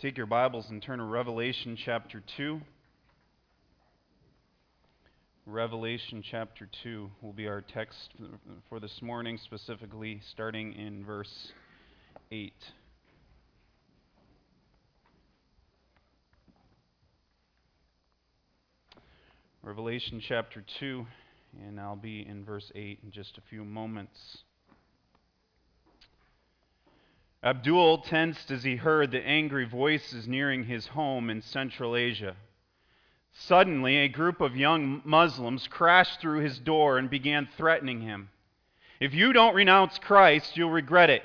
Take your Bibles and turn to Revelation chapter 2. Revelation chapter 2 will be our text for this morning, specifically starting in verse 8. Revelation chapter 2, and I'll be in verse 8 in just a few moments. Abdul tensed as he heard the angry voices nearing his home in Central Asia. Suddenly, a group of young Muslims crashed through his door and began threatening him. If you don't renounce Christ, you'll regret it,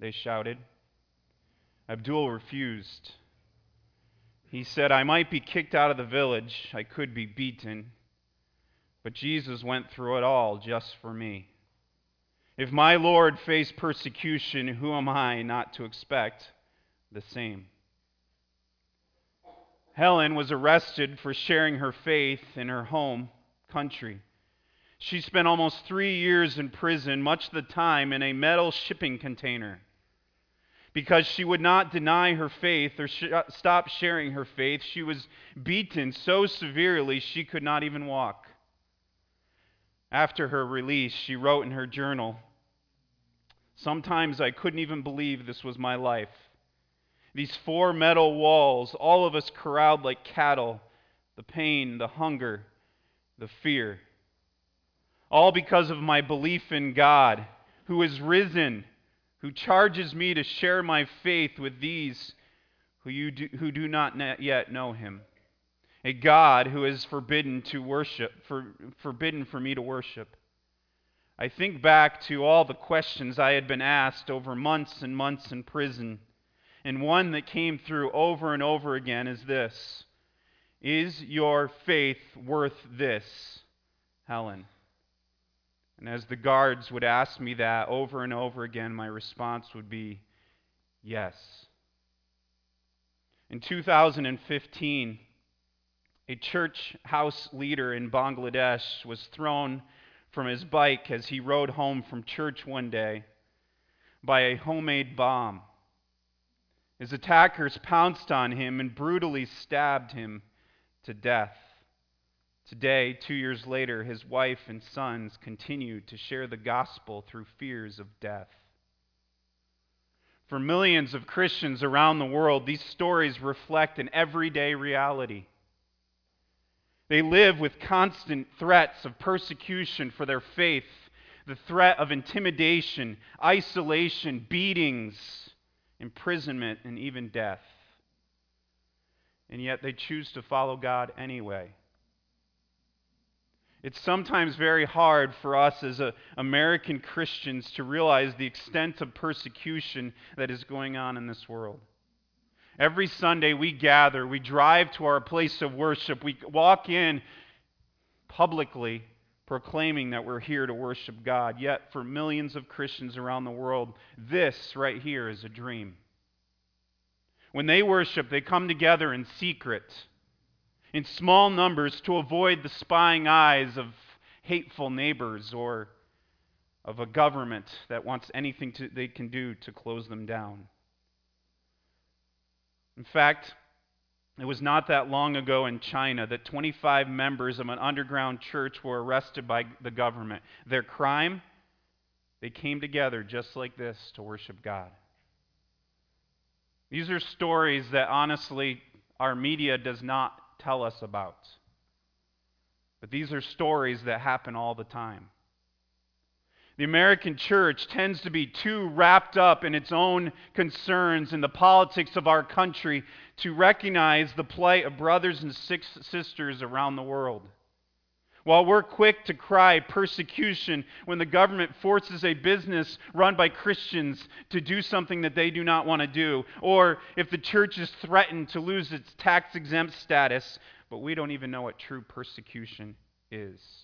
they shouted. Abdul refused. He said, I might be kicked out of the village, I could be beaten, but Jesus went through it all just for me. If my Lord faced persecution, who am I not to expect the same? Helen was arrested for sharing her faith in her home country. She spent almost three years in prison, much of the time in a metal shipping container. Because she would not deny her faith or sh- stop sharing her faith, she was beaten so severely she could not even walk. After her release, she wrote in her journal Sometimes I couldn't even believe this was my life. These four metal walls, all of us corralled like cattle, the pain, the hunger, the fear. All because of my belief in God, who is risen, who charges me to share my faith with these who, do, who do not yet know him a God who is forbidden to worship, for, forbidden for me to worship. I think back to all the questions I had been asked over months and months in prison, and one that came through over and over again is this Is your faith worth this, Helen? And as the guards would ask me that over and over again, my response would be yes. In 2015, a church house leader in Bangladesh was thrown from his bike as he rode home from church one day by a homemade bomb. His attackers pounced on him and brutally stabbed him to death. Today, two years later, his wife and sons continue to share the gospel through fears of death. For millions of Christians around the world, these stories reflect an everyday reality. They live with constant threats of persecution for their faith, the threat of intimidation, isolation, beatings, imprisonment, and even death. And yet they choose to follow God anyway. It's sometimes very hard for us as uh, American Christians to realize the extent of persecution that is going on in this world. Every Sunday we gather, we drive to our place of worship, we walk in publicly proclaiming that we're here to worship God. Yet, for millions of Christians around the world, this right here is a dream. When they worship, they come together in secret, in small numbers, to avoid the spying eyes of hateful neighbors or of a government that wants anything to, they can do to close them down. In fact, it was not that long ago in China that 25 members of an underground church were arrested by the government. Their crime? They came together just like this to worship God. These are stories that honestly our media does not tell us about. But these are stories that happen all the time. The American church tends to be too wrapped up in its own concerns and the politics of our country to recognize the plight of brothers and sisters around the world. While we're quick to cry persecution when the government forces a business run by Christians to do something that they do not want to do, or if the church is threatened to lose its tax exempt status, but we don't even know what true persecution is.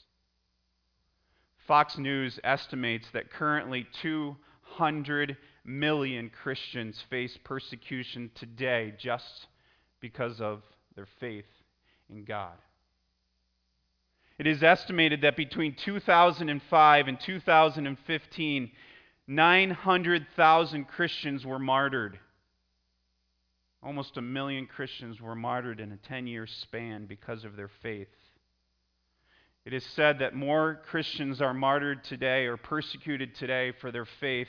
Fox News estimates that currently 200 million Christians face persecution today just because of their faith in God. It is estimated that between 2005 and 2015, 900,000 Christians were martyred. Almost a million Christians were martyred in a 10 year span because of their faith. It is said that more Christians are martyred today or persecuted today for their faith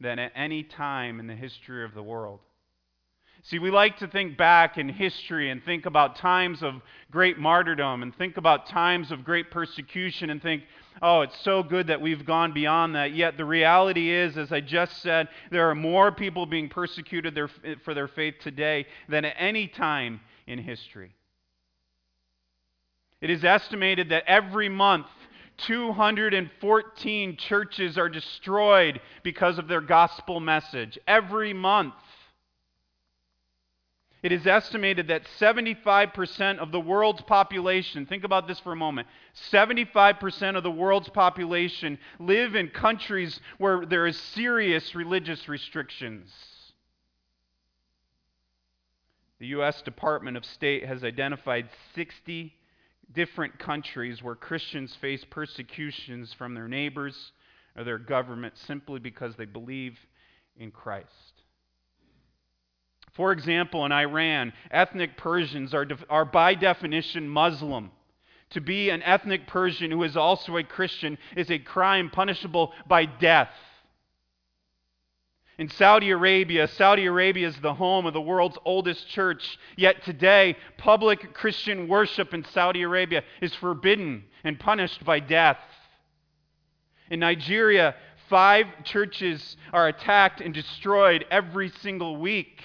than at any time in the history of the world. See, we like to think back in history and think about times of great martyrdom and think about times of great persecution and think, oh, it's so good that we've gone beyond that. Yet the reality is, as I just said, there are more people being persecuted for their faith today than at any time in history. It is estimated that every month, 214 churches are destroyed because of their gospel message. Every month. It is estimated that 75% of the world's population, think about this for a moment, 75% of the world's population live in countries where there is serious religious restrictions. The U.S. Department of State has identified 60 different countries where Christians face persecutions from their neighbors or their government simply because they believe in Christ. For example, in Iran, ethnic Persians are, are by definition Muslim. To be an ethnic Persian who is also a Christian is a crime punishable by death. In Saudi Arabia, Saudi Arabia is the home of the world's oldest church. Yet today, public Christian worship in Saudi Arabia is forbidden and punished by death. In Nigeria, five churches are attacked and destroyed every single week.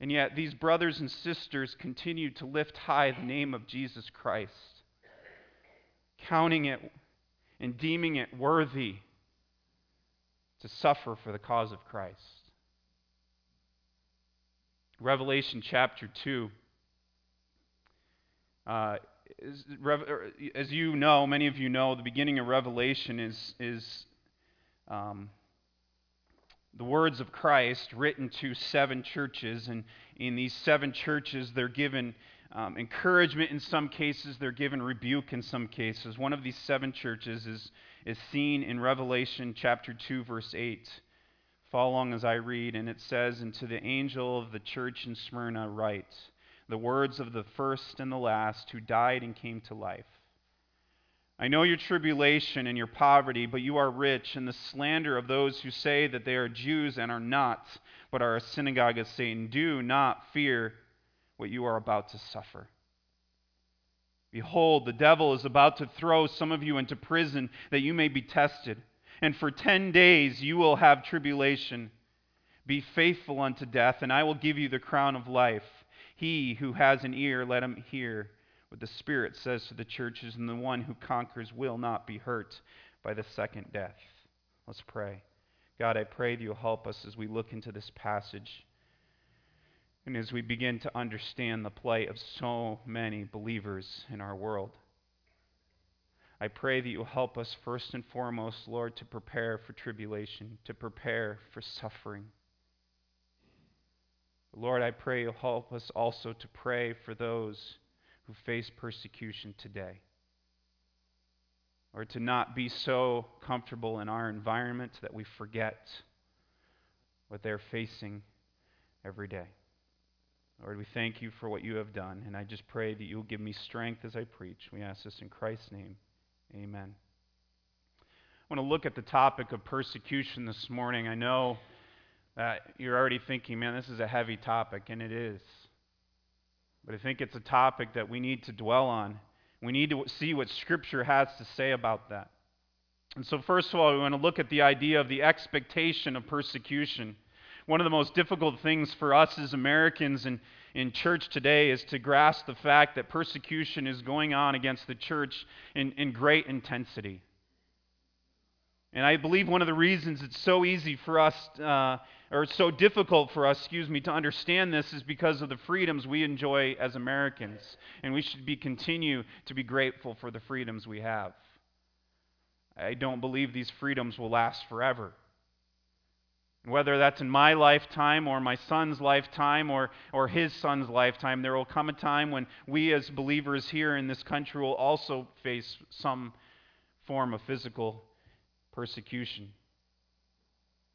And yet, these brothers and sisters continue to lift high the name of Jesus Christ, counting it and deeming it worthy to suffer for the cause of Christ. Revelation chapter 2. Uh, as you know, many of you know, the beginning of Revelation is, is um, the words of Christ written to seven churches. And in these seven churches, they're given um, encouragement in some cases, they're given rebuke in some cases. One of these seven churches is, is seen in Revelation chapter 2, verse 8. Follow along as I read, and it says, And to the angel of the church in Smyrna, write the words of the first and the last who died and came to life. I know your tribulation and your poverty, but you are rich, and the slander of those who say that they are Jews and are not, but are a synagogue of Satan. Do not fear what you are about to suffer. Behold, the devil is about to throw some of you into prison that you may be tested, and for ten days you will have tribulation. Be faithful unto death, and I will give you the crown of life. He who has an ear, let him hear what the Spirit says to the churches, and the one who conquers will not be hurt by the second death. Let's pray. God, I pray that you'll help us as we look into this passage and as we begin to understand the plight of so many believers in our world. I pray that you'll help us first and foremost, Lord, to prepare for tribulation, to prepare for suffering. Lord, I pray you'll help us also to pray for those who face persecution today. Or to not be so comfortable in our environment that we forget what they're facing every day. Lord, we thank you for what you have done, and I just pray that you'll give me strength as I preach. We ask this in Christ's name. Amen. I want to look at the topic of persecution this morning. I know that you're already thinking, man, this is a heavy topic, and it is. But I think it's a topic that we need to dwell on. We need to see what Scripture has to say about that. And so, first of all, we want to look at the idea of the expectation of persecution. One of the most difficult things for us as Americans in, in church today is to grasp the fact that persecution is going on against the church in, in great intensity. And I believe one of the reasons it's so easy for us uh, or so difficult for us, excuse me, to understand this is because of the freedoms we enjoy as Americans. And we should be continue to be grateful for the freedoms we have. I don't believe these freedoms will last forever. Whether that's in my lifetime or my son's lifetime or, or his son's lifetime, there will come a time when we as believers here in this country will also face some form of physical persecution.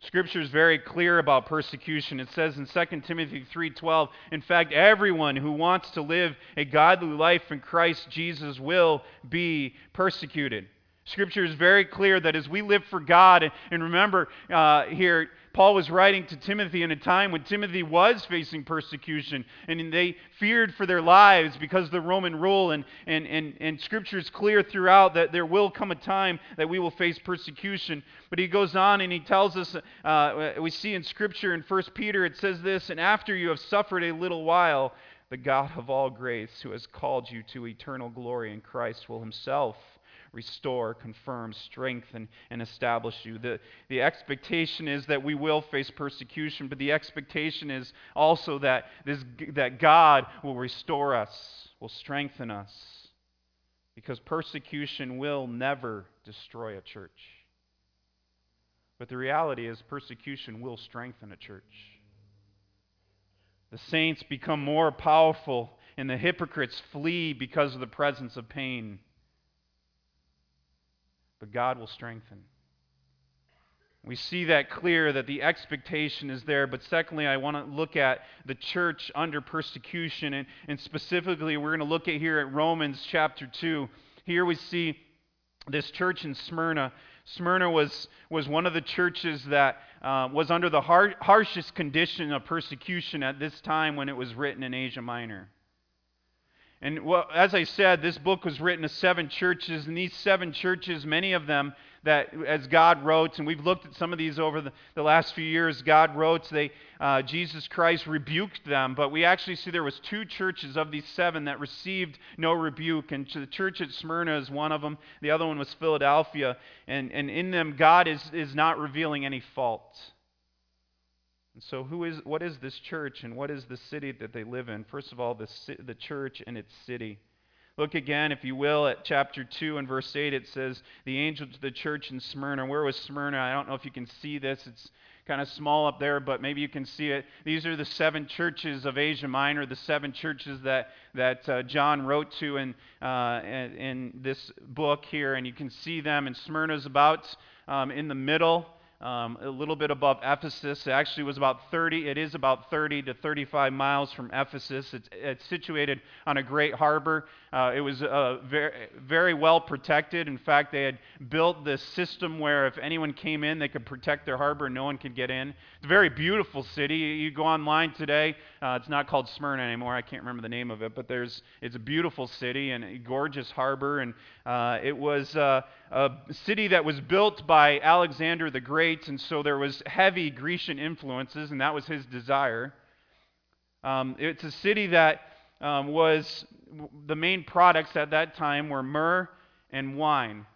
Scripture is very clear about persecution. It says in 2 Timothy 3:12, in fact, everyone who wants to live a godly life in Christ Jesus will be persecuted. Scripture is very clear that as we live for God, and, remember uh, here, Paul was writing to Timothy in a time when Timothy was facing persecution, and they feared for their lives because of the Roman rule. And, and, and, and Scripture is clear throughout that there will come a time that we will face persecution. But he goes on and he tells us, uh, we see in Scripture in 1 Peter, it says this, and after you have suffered a little while, the God of all grace, who has called you to eternal glory in Christ, will himself restore, confirm, strengthen, and establish you. The, the expectation is that we will face persecution, but the expectation is also that, this, that God will restore us, will strengthen us, because persecution will never destroy a church. But the reality is, persecution will strengthen a church. The saints become more powerful, and the hypocrites flee because of the presence of pain but God will strengthen. We see that clear that the expectation is there. But secondly, I want to look at the church under persecution. And, and specifically, we're going to look at here at Romans chapter 2. Here we see this church in Smyrna. Smyrna was, was one of the churches that uh, was under the har- harshest condition of persecution at this time when it was written in Asia Minor. And as I said, this book was written to seven churches, and these seven churches, many of them that as God wrote, and we've looked at some of these over the, the last few years, God wrote, they, uh, Jesus Christ rebuked them, but we actually see there was two churches of these seven that received no rebuke, and the church at Smyrna is one of them. The other one was Philadelphia, and, and in them, God is, is not revealing any fault. And so, who is, what is this church and what is the city that they live in? First of all, the, the church and its city. Look again, if you will, at chapter 2 and verse 8. It says, The angel to the church in Smyrna. Where was Smyrna? I don't know if you can see this. It's kind of small up there, but maybe you can see it. These are the seven churches of Asia Minor, the seven churches that, that uh, John wrote to in, uh, in, this book here. And you can see them. And Smyrna is about um, in the middle um, a little bit above Ephesus. It actually was about 30, it is about 30 to 35 miles from Ephesus. It's, it's situated on a great harbor. Uh, it was uh, very, very well protected. In fact, they had built this system where if anyone came in, they could protect their harbor and no one could get in. It's a very beautiful city. You go online today, uh, it's not called Smyrna anymore. I can't remember the name of it, but there's, it's a beautiful city and a gorgeous harbor. And uh, it was uh, a city that was built by Alexander the Great, and so there was heavy Grecian influences, and that was his desire. Um, it's a city that um, was the main products at that time were myrrh and wine.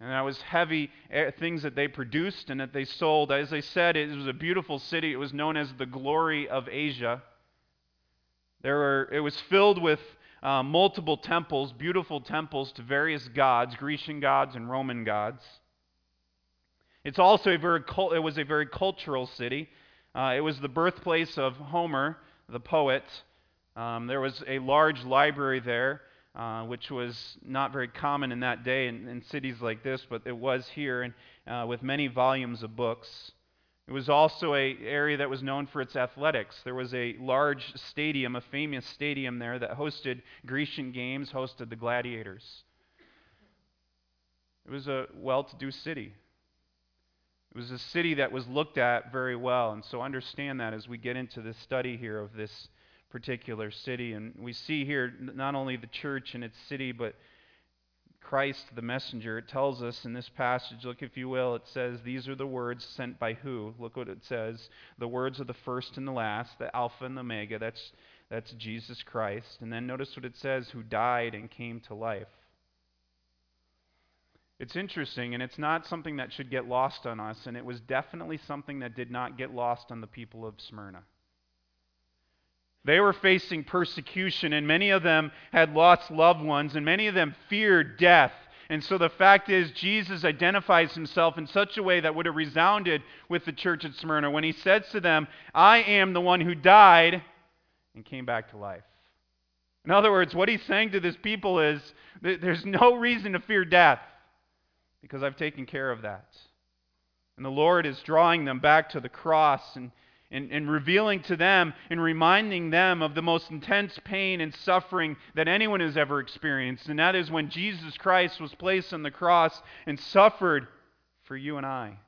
And that was heavy eh, things that they produced and that they sold. As I said, it was a beautiful city. It was known as the glory of Asia. There were, it was filled with uh, multiple temples, beautiful temples to various gods, Grecian gods and Roman gods. It's also a very it was a very cultural city. Uh, it was the birthplace of Homer, the poet. Um, there was a large library there, uh, which was not very common in that day in, in cities like this, but it was here, and uh, with many volumes of books. It was also an area that was known for its athletics. There was a large stadium, a famous stadium there that hosted Grecian games, hosted the gladiators. It was a well to do city. It was a city that was looked at very well. And so understand that as we get into this study here of this particular city. And we see here not only the church and its city, but Christ the messenger. It tells us in this passage, look if you will, it says, These are the words sent by who? Look what it says. The words of the first and the last, the Alpha and the Omega. That's, that's Jesus Christ. And then notice what it says, who died and came to life. It's interesting, and it's not something that should get lost on us, and it was definitely something that did not get lost on the people of Smyrna. They were facing persecution, and many of them had lost loved ones, and many of them feared death. And so the fact is, Jesus identifies himself in such a way that would have resounded with the church at Smyrna when he says to them, I am the one who died and came back to life. In other words, what he's saying to this people is there's no reason to fear death because I've taken care of that. And the Lord is drawing them back to the cross and, and, and revealing to them and reminding them of the most intense pain and suffering that anyone has ever experienced. And that is when Jesus Christ was placed on the cross and suffered for you and I.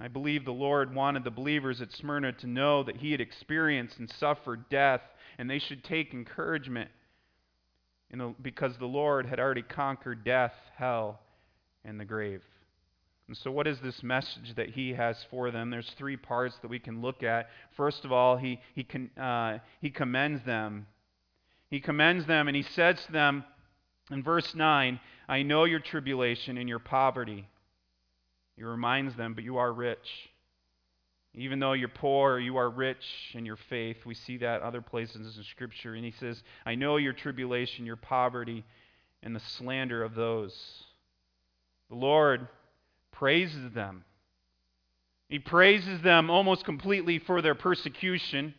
I believe the Lord wanted the believers at Smyrna to know that he had experienced and suffered death, and they should take encouragement the, because the Lord had already conquered death, hell, and the grave. And so, what is this message that he has for them? There's three parts that we can look at. First of all, he, he, uh, he commends them. He commends them, and he says to them in verse 9, I know your tribulation and your poverty he reminds them, but you are rich. Even though you're poor, you are rich in your faith. We see that other places in Scripture. And he says, I know your tribulation, your poverty, and the slander of those. The Lord praises them. He praises them almost completely for their persecution.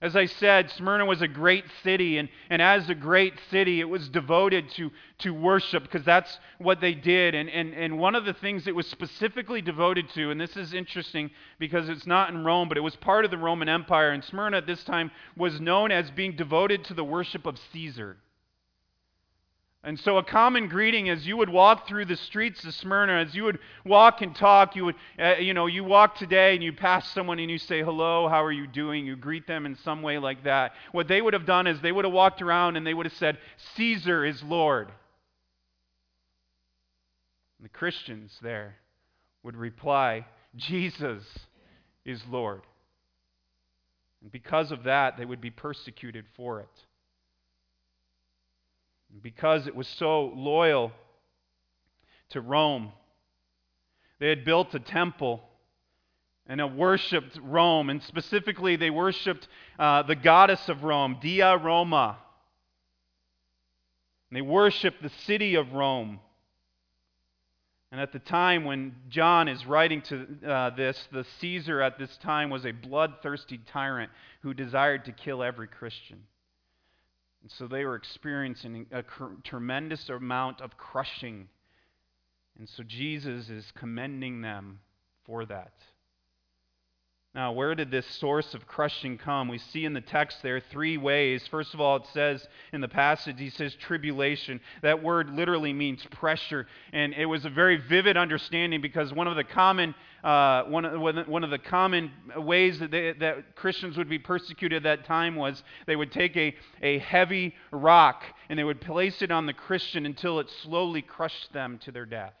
As I said, Smyrna was a great city, and, and as a great city, it was devoted to, to worship because that's what they did. And, and, and one of the things it was specifically devoted to, and this is interesting because it's not in Rome, but it was part of the Roman Empire, and Smyrna at this time was known as being devoted to the worship of Caesar. And so, a common greeting as you would walk through the streets of Smyrna, as you would walk and talk, you would, uh, you know, you walk today and you pass someone and you say, hello, how are you doing? You greet them in some way like that. What they would have done is they would have walked around and they would have said, Caesar is Lord. And the Christians there would reply, Jesus is Lord. And because of that, they would be persecuted for it. Because it was so loyal to Rome, they had built a temple and have worshipped Rome. And specifically, they worshipped uh, the goddess of Rome, Dea Roma. And they worshiped the city of Rome. And at the time when John is writing to uh, this, the Caesar at this time was a bloodthirsty tyrant who desired to kill every Christian. And so they were experiencing a tremendous amount of crushing. And so Jesus is commending them for that. Now, where did this source of crushing come? We see in the text there three ways. First of all, it says in the passage, he says tribulation. That word literally means pressure. And it was a very vivid understanding because one of the common, uh, one, of, one of the common ways that, they, that Christians would be persecuted at that time was they would take a, a heavy rock and they would place it on the Christian until it slowly crushed them to their death.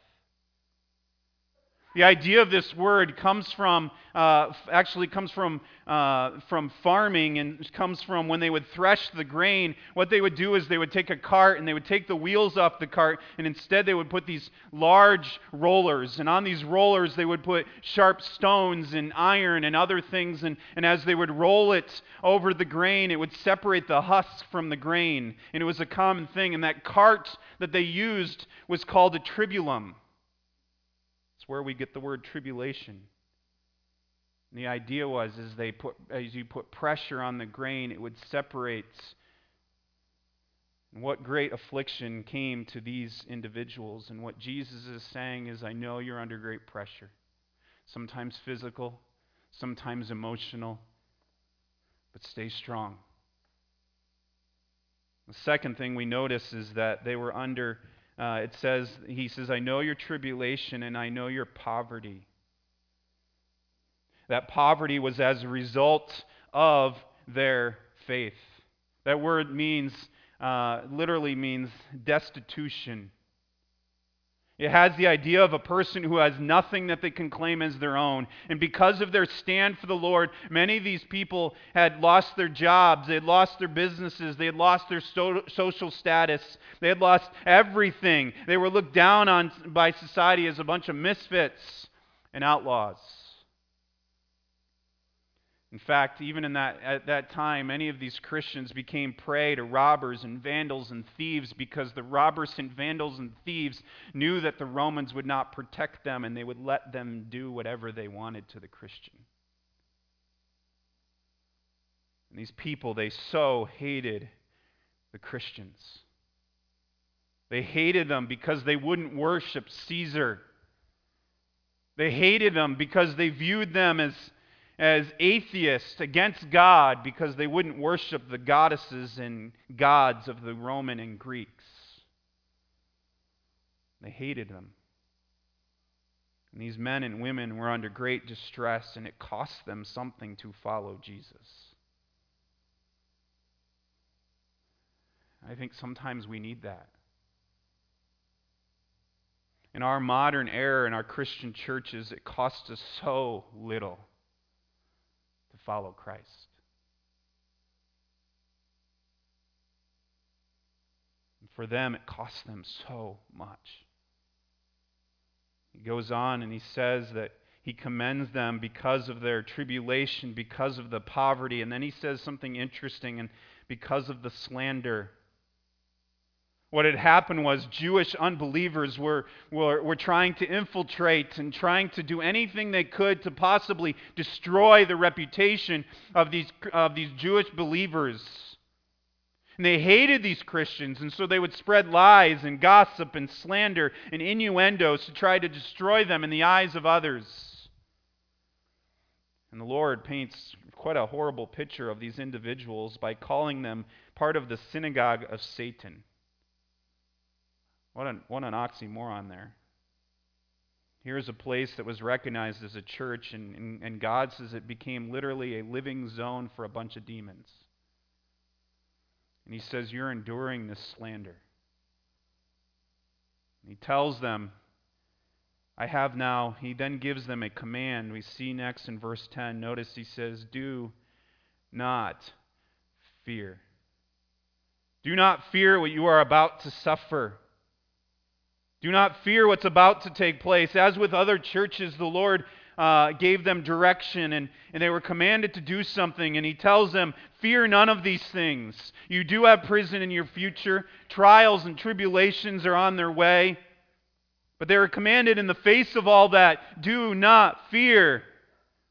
The idea of this word comes from, uh, actually comes from, uh, from farming and comes from when they would thresh the grain. What they would do is they would take a cart and they would take the wheels off the cart and instead they would put these large rollers. And on these rollers they would put sharp stones and iron and other things. And, and as they would roll it over the grain, it would separate the husk from the grain. And it was a common thing. And that cart that they used was called a tribulum where we get the word tribulation. And the idea was as they put as you put pressure on the grain, it would separate. And what great affliction came to these individuals. And what Jesus is saying is, I know you're under great pressure. Sometimes physical, sometimes emotional, but stay strong. The second thing we notice is that they were under uh, it says, He says, I know your tribulation and I know your poverty. That poverty was as a result of their faith. That word means, uh, literally means destitution. It has the idea of a person who has nothing that they can claim as their own. And because of their stand for the Lord, many of these people had lost their jobs, they had lost their businesses, they had lost their so- social status, they had lost everything. They were looked down on by society as a bunch of misfits and outlaws. In fact, even in that, at that time, many of these Christians became prey to robbers and vandals and thieves because the robbers and vandals and thieves knew that the Romans would not protect them and they would let them do whatever they wanted to the Christian. And these people, they so hated the Christians. They hated them because they wouldn't worship Caesar. They hated them because they viewed them as, as atheists against God because they wouldn't worship the goddesses and gods of the Roman and Greeks. They hated them. And these men and women were under great distress, and it cost them something to follow Jesus. I think sometimes we need that. In our modern era, in our Christian churches, it costs us so little follow Christ. For them, it costs them so much. He goes on and he says that he commends them because of their tribulation, because of the poverty. And then he says something interesting, and because of the slander. What had happened was Jewish unbelievers were, were, were trying to infiltrate and trying to do anything they could to possibly destroy the reputation of these, of these Jewish believers. And they hated these Christians, and so they would spread lies and gossip and slander and innuendos to try to destroy them in the eyes of others. And the Lord paints quite a horrible picture of these individuals by calling them part of the synagogue of Satan. What an, what an oxymoron there. Here's a place that was recognized as a church, and, and, and God says it became literally a living zone for a bunch of demons. And he says, You're enduring this slander. And he tells them, I have now. He then gives them a command. We see next in verse 10. Notice he says, Do not fear. Do not fear what you are about to suffer. Do not fear what's about to take place. As with other churches, the Lord uh, gave them direction and, and they were commanded to do something. And he tells them, Fear none of these things. You do have prison in your future, trials and tribulations are on their way. But they were commanded in the face of all that, do not fear.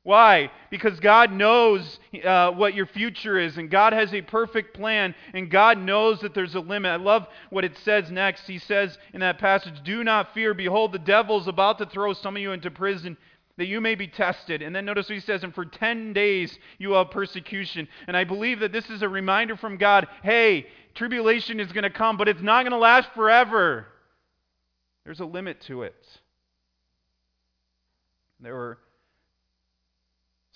Why? Because God knows uh, what your future is, and God has a perfect plan, and God knows that there's a limit. I love what it says next. He says in that passage, Do not fear. Behold, the devil is about to throw some of you into prison that you may be tested. And then notice what he says, and for 10 days you will have persecution. And I believe that this is a reminder from God hey, tribulation is going to come, but it's not going to last forever. There's a limit to it. There were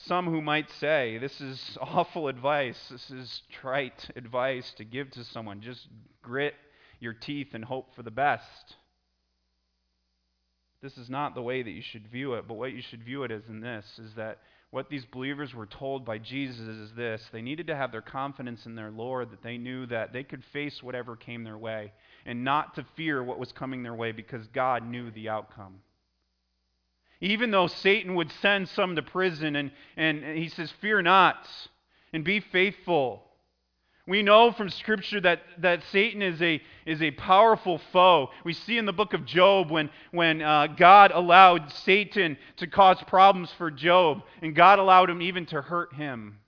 some who might say, This is awful advice. This is trite advice to give to someone. Just grit your teeth and hope for the best. This is not the way that you should view it, but what you should view it as in this is that what these believers were told by Jesus is this they needed to have their confidence in their Lord, that they knew that they could face whatever came their way, and not to fear what was coming their way because God knew the outcome. Even though Satan would send some to prison, and, and he says, Fear not, and be faithful. We know from Scripture that, that Satan is a, is a powerful foe. We see in the book of Job when, when uh, God allowed Satan to cause problems for Job, and God allowed him even to hurt him.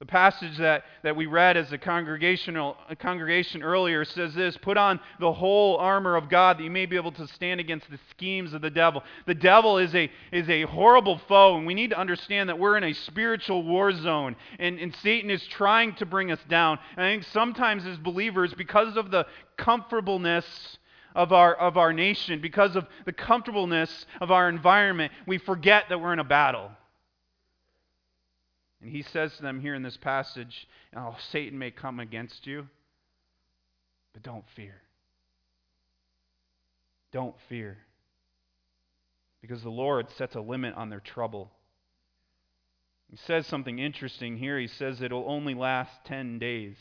The passage that, that we read as a congregational a congregation earlier says this Put on the whole armor of God that you may be able to stand against the schemes of the devil. The devil is a, is a horrible foe, and we need to understand that we're in a spiritual war zone, and, and Satan is trying to bring us down. And I think sometimes as believers, because of the comfortableness of our, of our nation, because of the comfortableness of our environment, we forget that we're in a battle. And he says to them here in this passage, Oh, Satan may come against you, but don't fear. Don't fear. Because the Lord sets a limit on their trouble. He says something interesting here. He says it'll only last 10 days.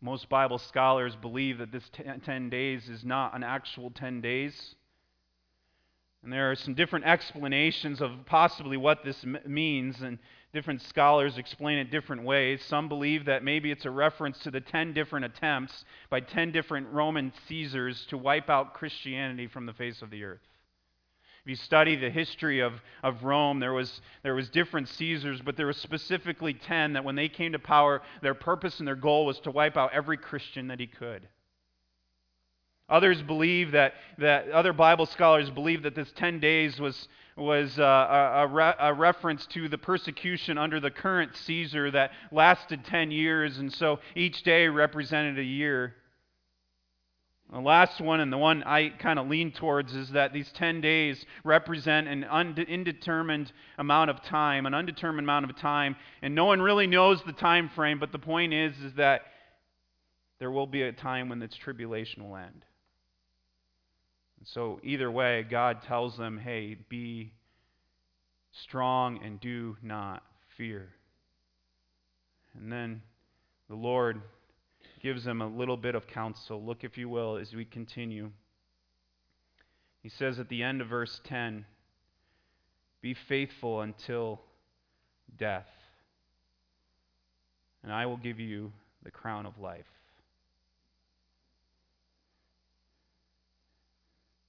Most Bible scholars believe that this 10 days is not an actual 10 days. And there are some different explanations of possibly what this m- means, and different scholars explain it different ways. Some believe that maybe it's a reference to the 10 different attempts by 10 different Roman Caesars to wipe out Christianity from the face of the earth. If you study the history of, of Rome, there was, there was different Caesars, but there was specifically 10 that when they came to power, their purpose and their goal was to wipe out every Christian that he could. Others believe that, that other Bible scholars believe that this 10 days was, was uh, a, a, re- a, reference to the persecution under the current Caesar that lasted 10 years, and so each day represented a year. The last one, and the one I kind of lean towards, is that these 10 days represent an undetermined amount of time, an undetermined amount of time, and no one really knows the time frame, but the point is, is that there will be a time when this tribulation will end. So, either way, God tells them, hey, be strong and do not fear. And then the Lord gives them a little bit of counsel. Look, if you will, as we continue. He says at the end of verse 10 Be faithful until death, and I will give you the crown of life.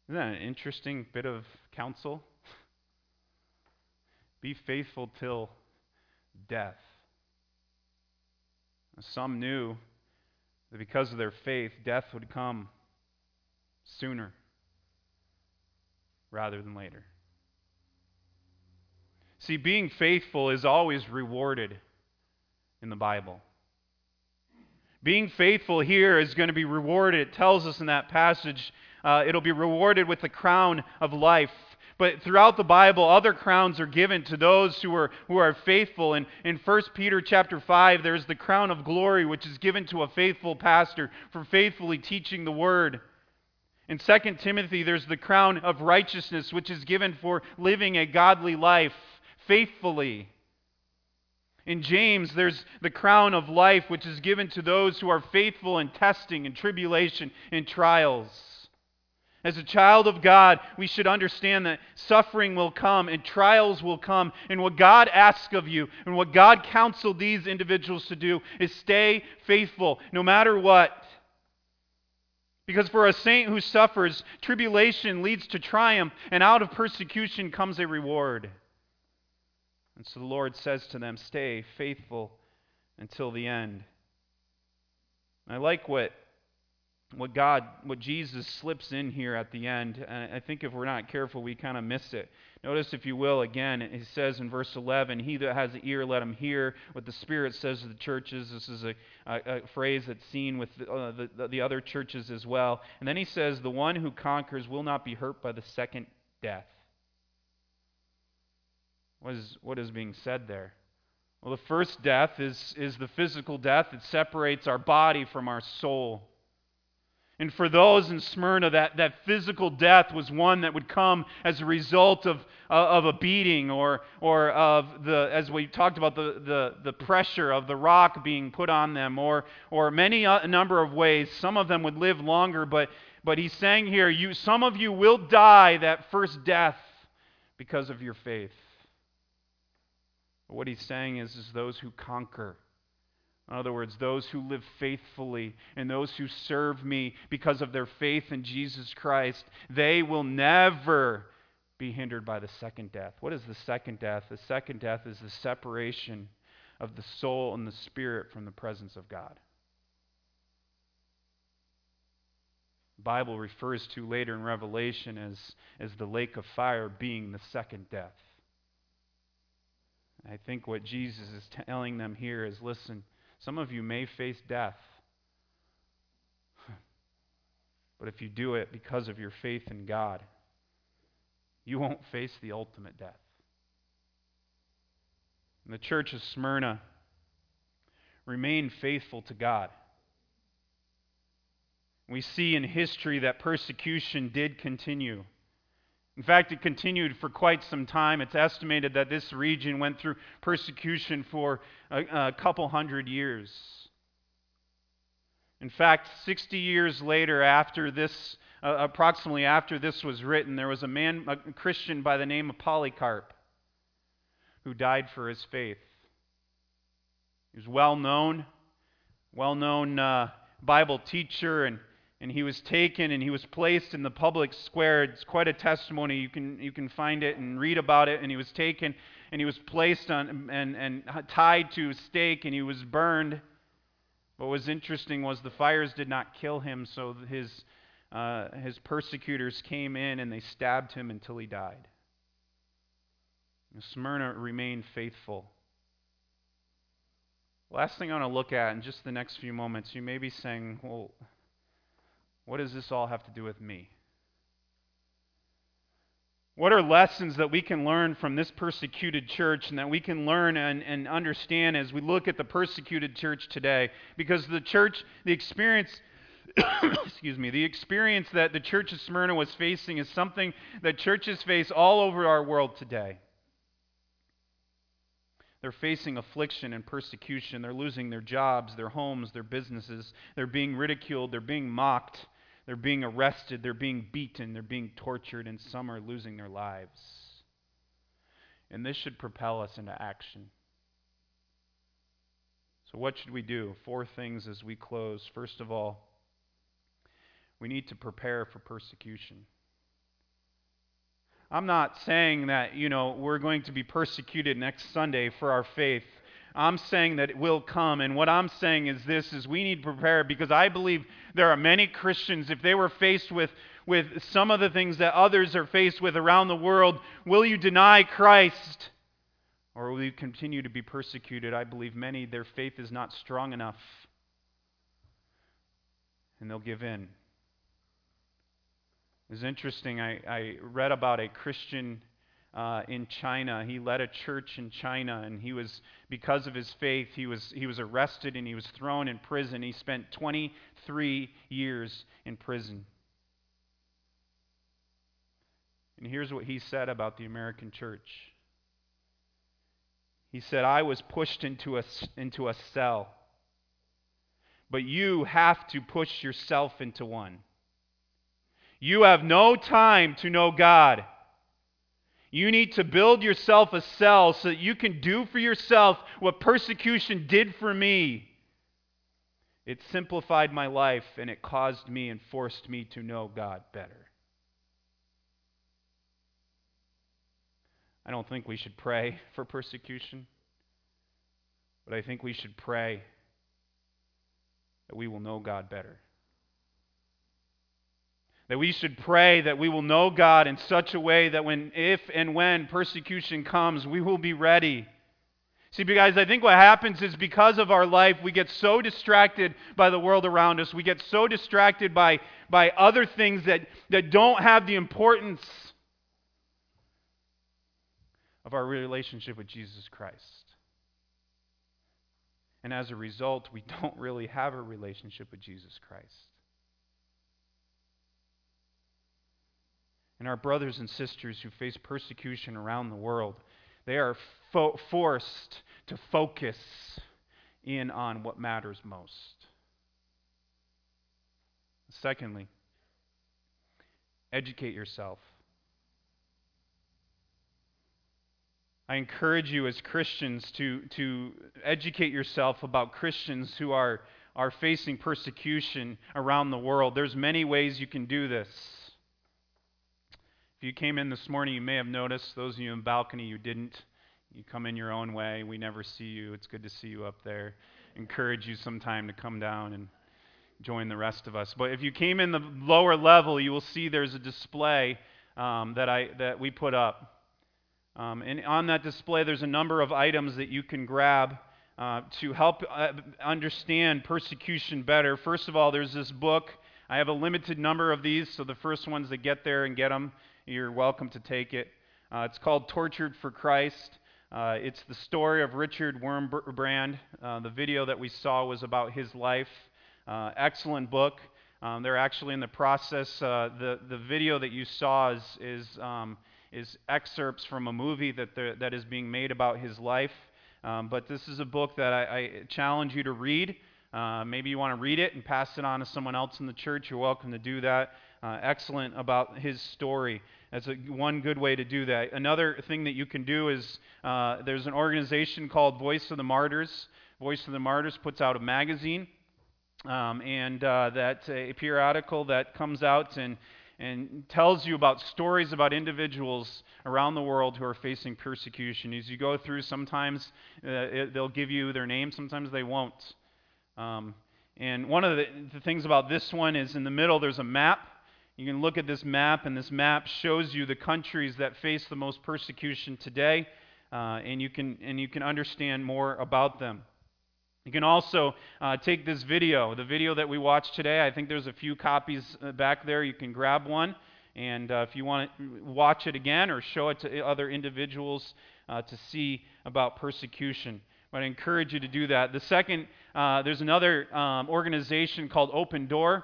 Isn't that an interesting bit of counsel? Be faithful till death. Some knew that because of their faith, death would come sooner rather than later. See, being faithful is always rewarded in the Bible. Being faithful here is going to be rewarded. It tells us in that passage uh, it'll be rewarded with the crown of life. But throughout the Bible, other crowns are given to those who are, who are faithful. And in 1 Peter chapter 5, there's the crown of glory, which is given to a faithful pastor for faithfully teaching the word. In 2 Timothy, there's the crown of righteousness, which is given for living a godly life faithfully. In James, there's the crown of life, which is given to those who are faithful in testing and tribulation and trials. As a child of God, we should understand that suffering will come and trials will come. And what God asks of you and what God counseled these individuals to do is stay faithful no matter what. Because for a saint who suffers, tribulation leads to triumph, and out of persecution comes a reward. And so the Lord says to them, Stay faithful until the end. I like what what God, what Jesus slips in here at the end, and I think if we're not careful, we kind of miss it. Notice, if you will, again, he says in verse 11, He that has an ear, let him hear what the Spirit says to the churches. This is a, a, a phrase that's seen with the, uh, the, the other churches as well. And then he says, The one who conquers will not be hurt by the second death. What is, what is being said there? Well, the first death is, is the physical death that separates our body from our soul. And for those in Smyrna, that, that physical death was one that would come as a result of, uh, of a beating or, or of the, as we talked about, the, the, the pressure of the rock being put on them or, or many a number of ways. Some of them would live longer, but, but he's saying here, you, some of you will die that first death because of your faith. But what he's saying is, is those who conquer in other words, those who live faithfully and those who serve me because of their faith in Jesus Christ, they will never be hindered by the second death. What is the second death? The second death is the separation of the soul and the spirit from the presence of God. The Bible refers to later in Revelation as, as the lake of fire being the second death. I think what Jesus is telling them here is listen, some of you may face death. But if you do it because of your faith in God, you won't face the ultimate death. And the church of Smyrna remained faithful to God. We see in history that persecution did continue. In fact, it continued for quite some time. It's estimated that this region went through persecution for a, a couple hundred years. In fact, 60 years later, after this, uh, approximately after this was written, there was a man, a Christian by the name of Polycarp, who died for his faith. He was well known, well known uh, Bible teacher and and he was taken and he was placed in the public square. It's quite a testimony. You can, you can find it and read about it. And he was taken and he was placed on and, and tied to a stake and he was burned. What was interesting was the fires did not kill him, so his, uh, his persecutors came in and they stabbed him until he died. And Smyrna remained faithful. Last thing I want to look at in just the next few moments, you may be saying, well, what does this all have to do with me? What are lessons that we can learn from this persecuted church and that we can learn and, and understand as we look at the persecuted church today? Because the church, the experience, excuse me, the experience that the church of Smyrna was facing is something that churches face all over our world today. They're facing affliction and persecution. They're losing their jobs, their homes, their businesses. They're being ridiculed. They're being mocked. They're being arrested, they're being beaten, they're being tortured, and some are losing their lives. And this should propel us into action. So, what should we do? Four things as we close. First of all, we need to prepare for persecution. I'm not saying that, you know, we're going to be persecuted next Sunday for our faith. I'm saying that it will come. And what I'm saying is this is we need to prepare because I believe there are many Christians, if they were faced with, with some of the things that others are faced with around the world, will you deny Christ? Or will you continue to be persecuted? I believe many, their faith is not strong enough. And they'll give in. It's interesting. I, I read about a Christian uh, in China. He led a church in China, and he was, because of his faith, he was, he was arrested and he was thrown in prison. He spent 23 years in prison. And here's what he said about the American church. He said, I was pushed into a, into a cell, but you have to push yourself into one. You have no time to know God. You need to build yourself a cell so that you can do for yourself what persecution did for me. It simplified my life and it caused me and forced me to know God better. I don't think we should pray for persecution, but I think we should pray that we will know God better. That we should pray that we will know God in such a way that when, if and when persecution comes, we will be ready. See, guys, I think what happens is because of our life, we get so distracted by the world around us. We get so distracted by, by other things that, that don't have the importance of our relationship with Jesus Christ. And as a result, we don't really have a relationship with Jesus Christ. And our brothers and sisters who face persecution around the world, they are fo- forced to focus in on what matters most. Secondly, educate yourself. I encourage you as Christians to, to educate yourself about Christians who are, are facing persecution around the world. There's many ways you can do this. If you came in this morning, you may have noticed, those of you in balcony, you didn't. You come in your own way. We never see you. It's good to see you up there. Encourage you sometime to come down and join the rest of us. But if you came in the lower level, you will see there's a display um, that, I, that we put up. Um, and on that display, there's a number of items that you can grab uh, to help uh, understand persecution better. First of all, there's this book. I have a limited number of these, so the first ones that get there and get them you're welcome to take it. Uh, it's called Tortured for Christ. Uh, it's the story of Richard Wurmbrand. Uh, the video that we saw was about his life. Uh, excellent book. Um, they're actually in the process. Uh, the, the video that you saw is, is, um, is excerpts from a movie that, that is being made about his life. Um, but this is a book that I, I challenge you to read. Uh, maybe you want to read it and pass it on to someone else in the church. You're welcome to do that. Uh, excellent about his story. That's a, one good way to do that. Another thing that you can do is uh, there's an organization called Voice of the Martyrs. Voice of the Martyrs puts out a magazine, um, and uh, that's a periodical that comes out and and tells you about stories about individuals around the world who are facing persecution. As you go through, sometimes uh, it, they'll give you their name, sometimes they won't. Um, and one of the, the, things about this one is in the middle there's a map You can look at this map, and this map shows you the countries that face the most persecution today, uh, and, you can, and you can understand more about them. You can also uh, take this video, the video that we watched today. I think there's a few copies uh, back there. You can grab one. And uh, if you want to watch it again or show it to other individuals uh, to see about persecution, but I encourage you to do that. The second, uh, there's another um, organization called Open Door.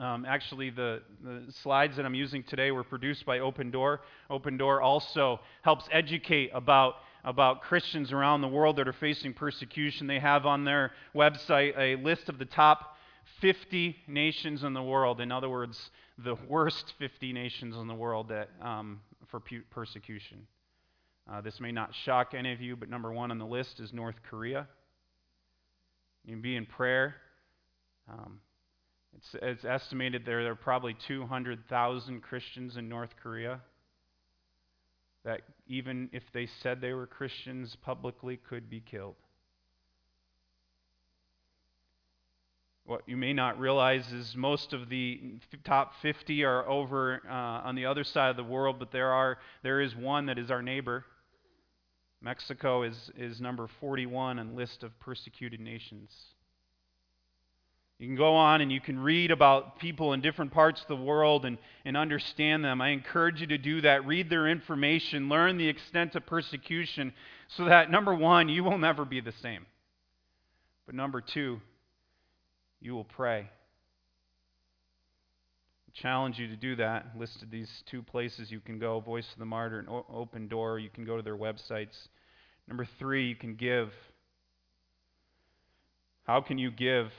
Um, actually, the, the slides that I'm using today were produced by Open Door. Open Door also helps educate about about Christians around the world that are facing persecution. They have on their website a list of the top 50 nations in the world. In other words, the worst 50 nations in the world that, um, for persecution. Uh, this may not shock any of you, but number one on the list is North Korea. You can be in prayer. Um, it's, it's, estimated there, there are probably 200,000 Christians in North Korea that, even if they said they were Christians publicly, could be killed. What you may not realize is most of the top 50 are over uh, on the other side of the world, but there, are, there is one that is our neighbor. Mexico is, is number 41 on list of persecuted nations. You can go on and you can read about people in different parts of the world and, and understand them. I encourage you to do that. Read their information, learn the extent of persecution, so that, number one, you will never be the same. But number two, you will pray. I challenge you to do that. Listed these two places you can go Voice of the Martyr and Open Door. You can go to their websites. Number three, you can give. How can you give?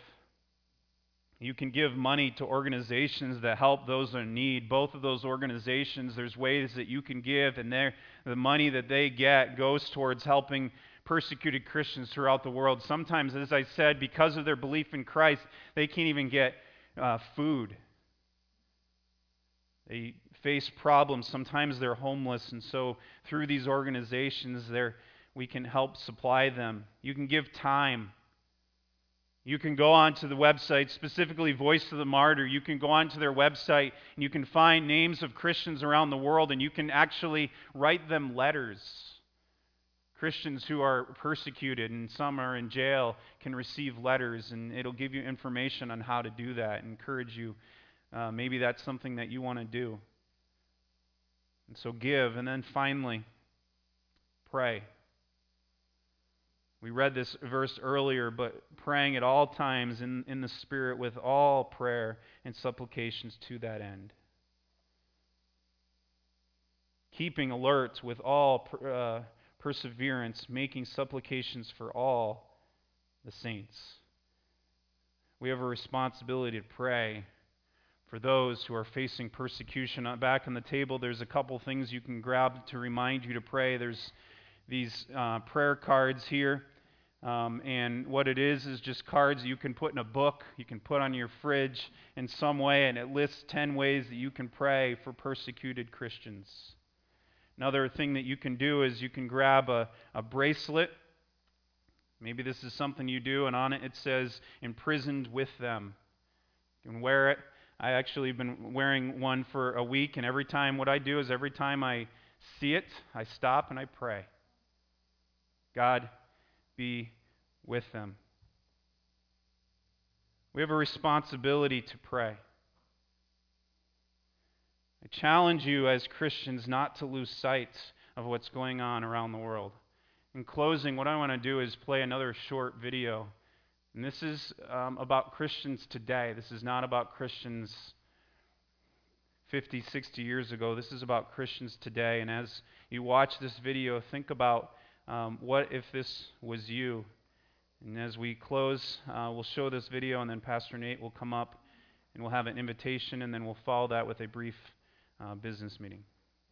You can give money to organizations that help those in need. Both of those organizations, there's ways that you can give, and the money that they get goes towards helping persecuted Christians throughout the world. Sometimes, as I said, because of their belief in Christ, they can't even get uh, food. They face problems. Sometimes they're homeless, and so through these organizations, we can help supply them. You can give time. You can go onto the website, specifically Voice of the Martyr. You can go onto their website and you can find names of Christians around the world and you can actually write them letters. Christians who are persecuted and some are in jail can receive letters, and it'll give you information on how to do that, and encourage you. Uh, maybe that's something that you want to do. And so give. And then finally, pray. We read this verse earlier, but praying at all times in, in the Spirit with all prayer and supplications to that end. Keeping alert with all uh, perseverance, making supplications for all the saints. We have a responsibility to pray for those who are facing persecution. Uh, back on the table, there's a couple things you can grab to remind you to pray. There's these uh, prayer cards here. Um, and what it is is just cards you can put in a book, you can put on your fridge in some way, and it lists 10 ways that you can pray for persecuted Christians. Another thing that you can do is you can grab a, a bracelet. Maybe this is something you do, and on it it says, imprisoned with them. You can wear it. I actually have been wearing one for a week, and every time, what I do is every time I see it, I stop and I pray. God, be with them. We have a responsibility to pray. I challenge you as Christians not to lose sight of what's going on around the world. In closing, what I want to do is play another short video. And this is um, about Christians today. This is not about Christians 50, 60 years ago. This is about Christians today. And as you watch this video, think about um, what if this was you? And as we close, uh, we'll show this video, and then Pastor Nate will come up and we'll have an invitation, and then we'll follow that with a brief uh, business meeting.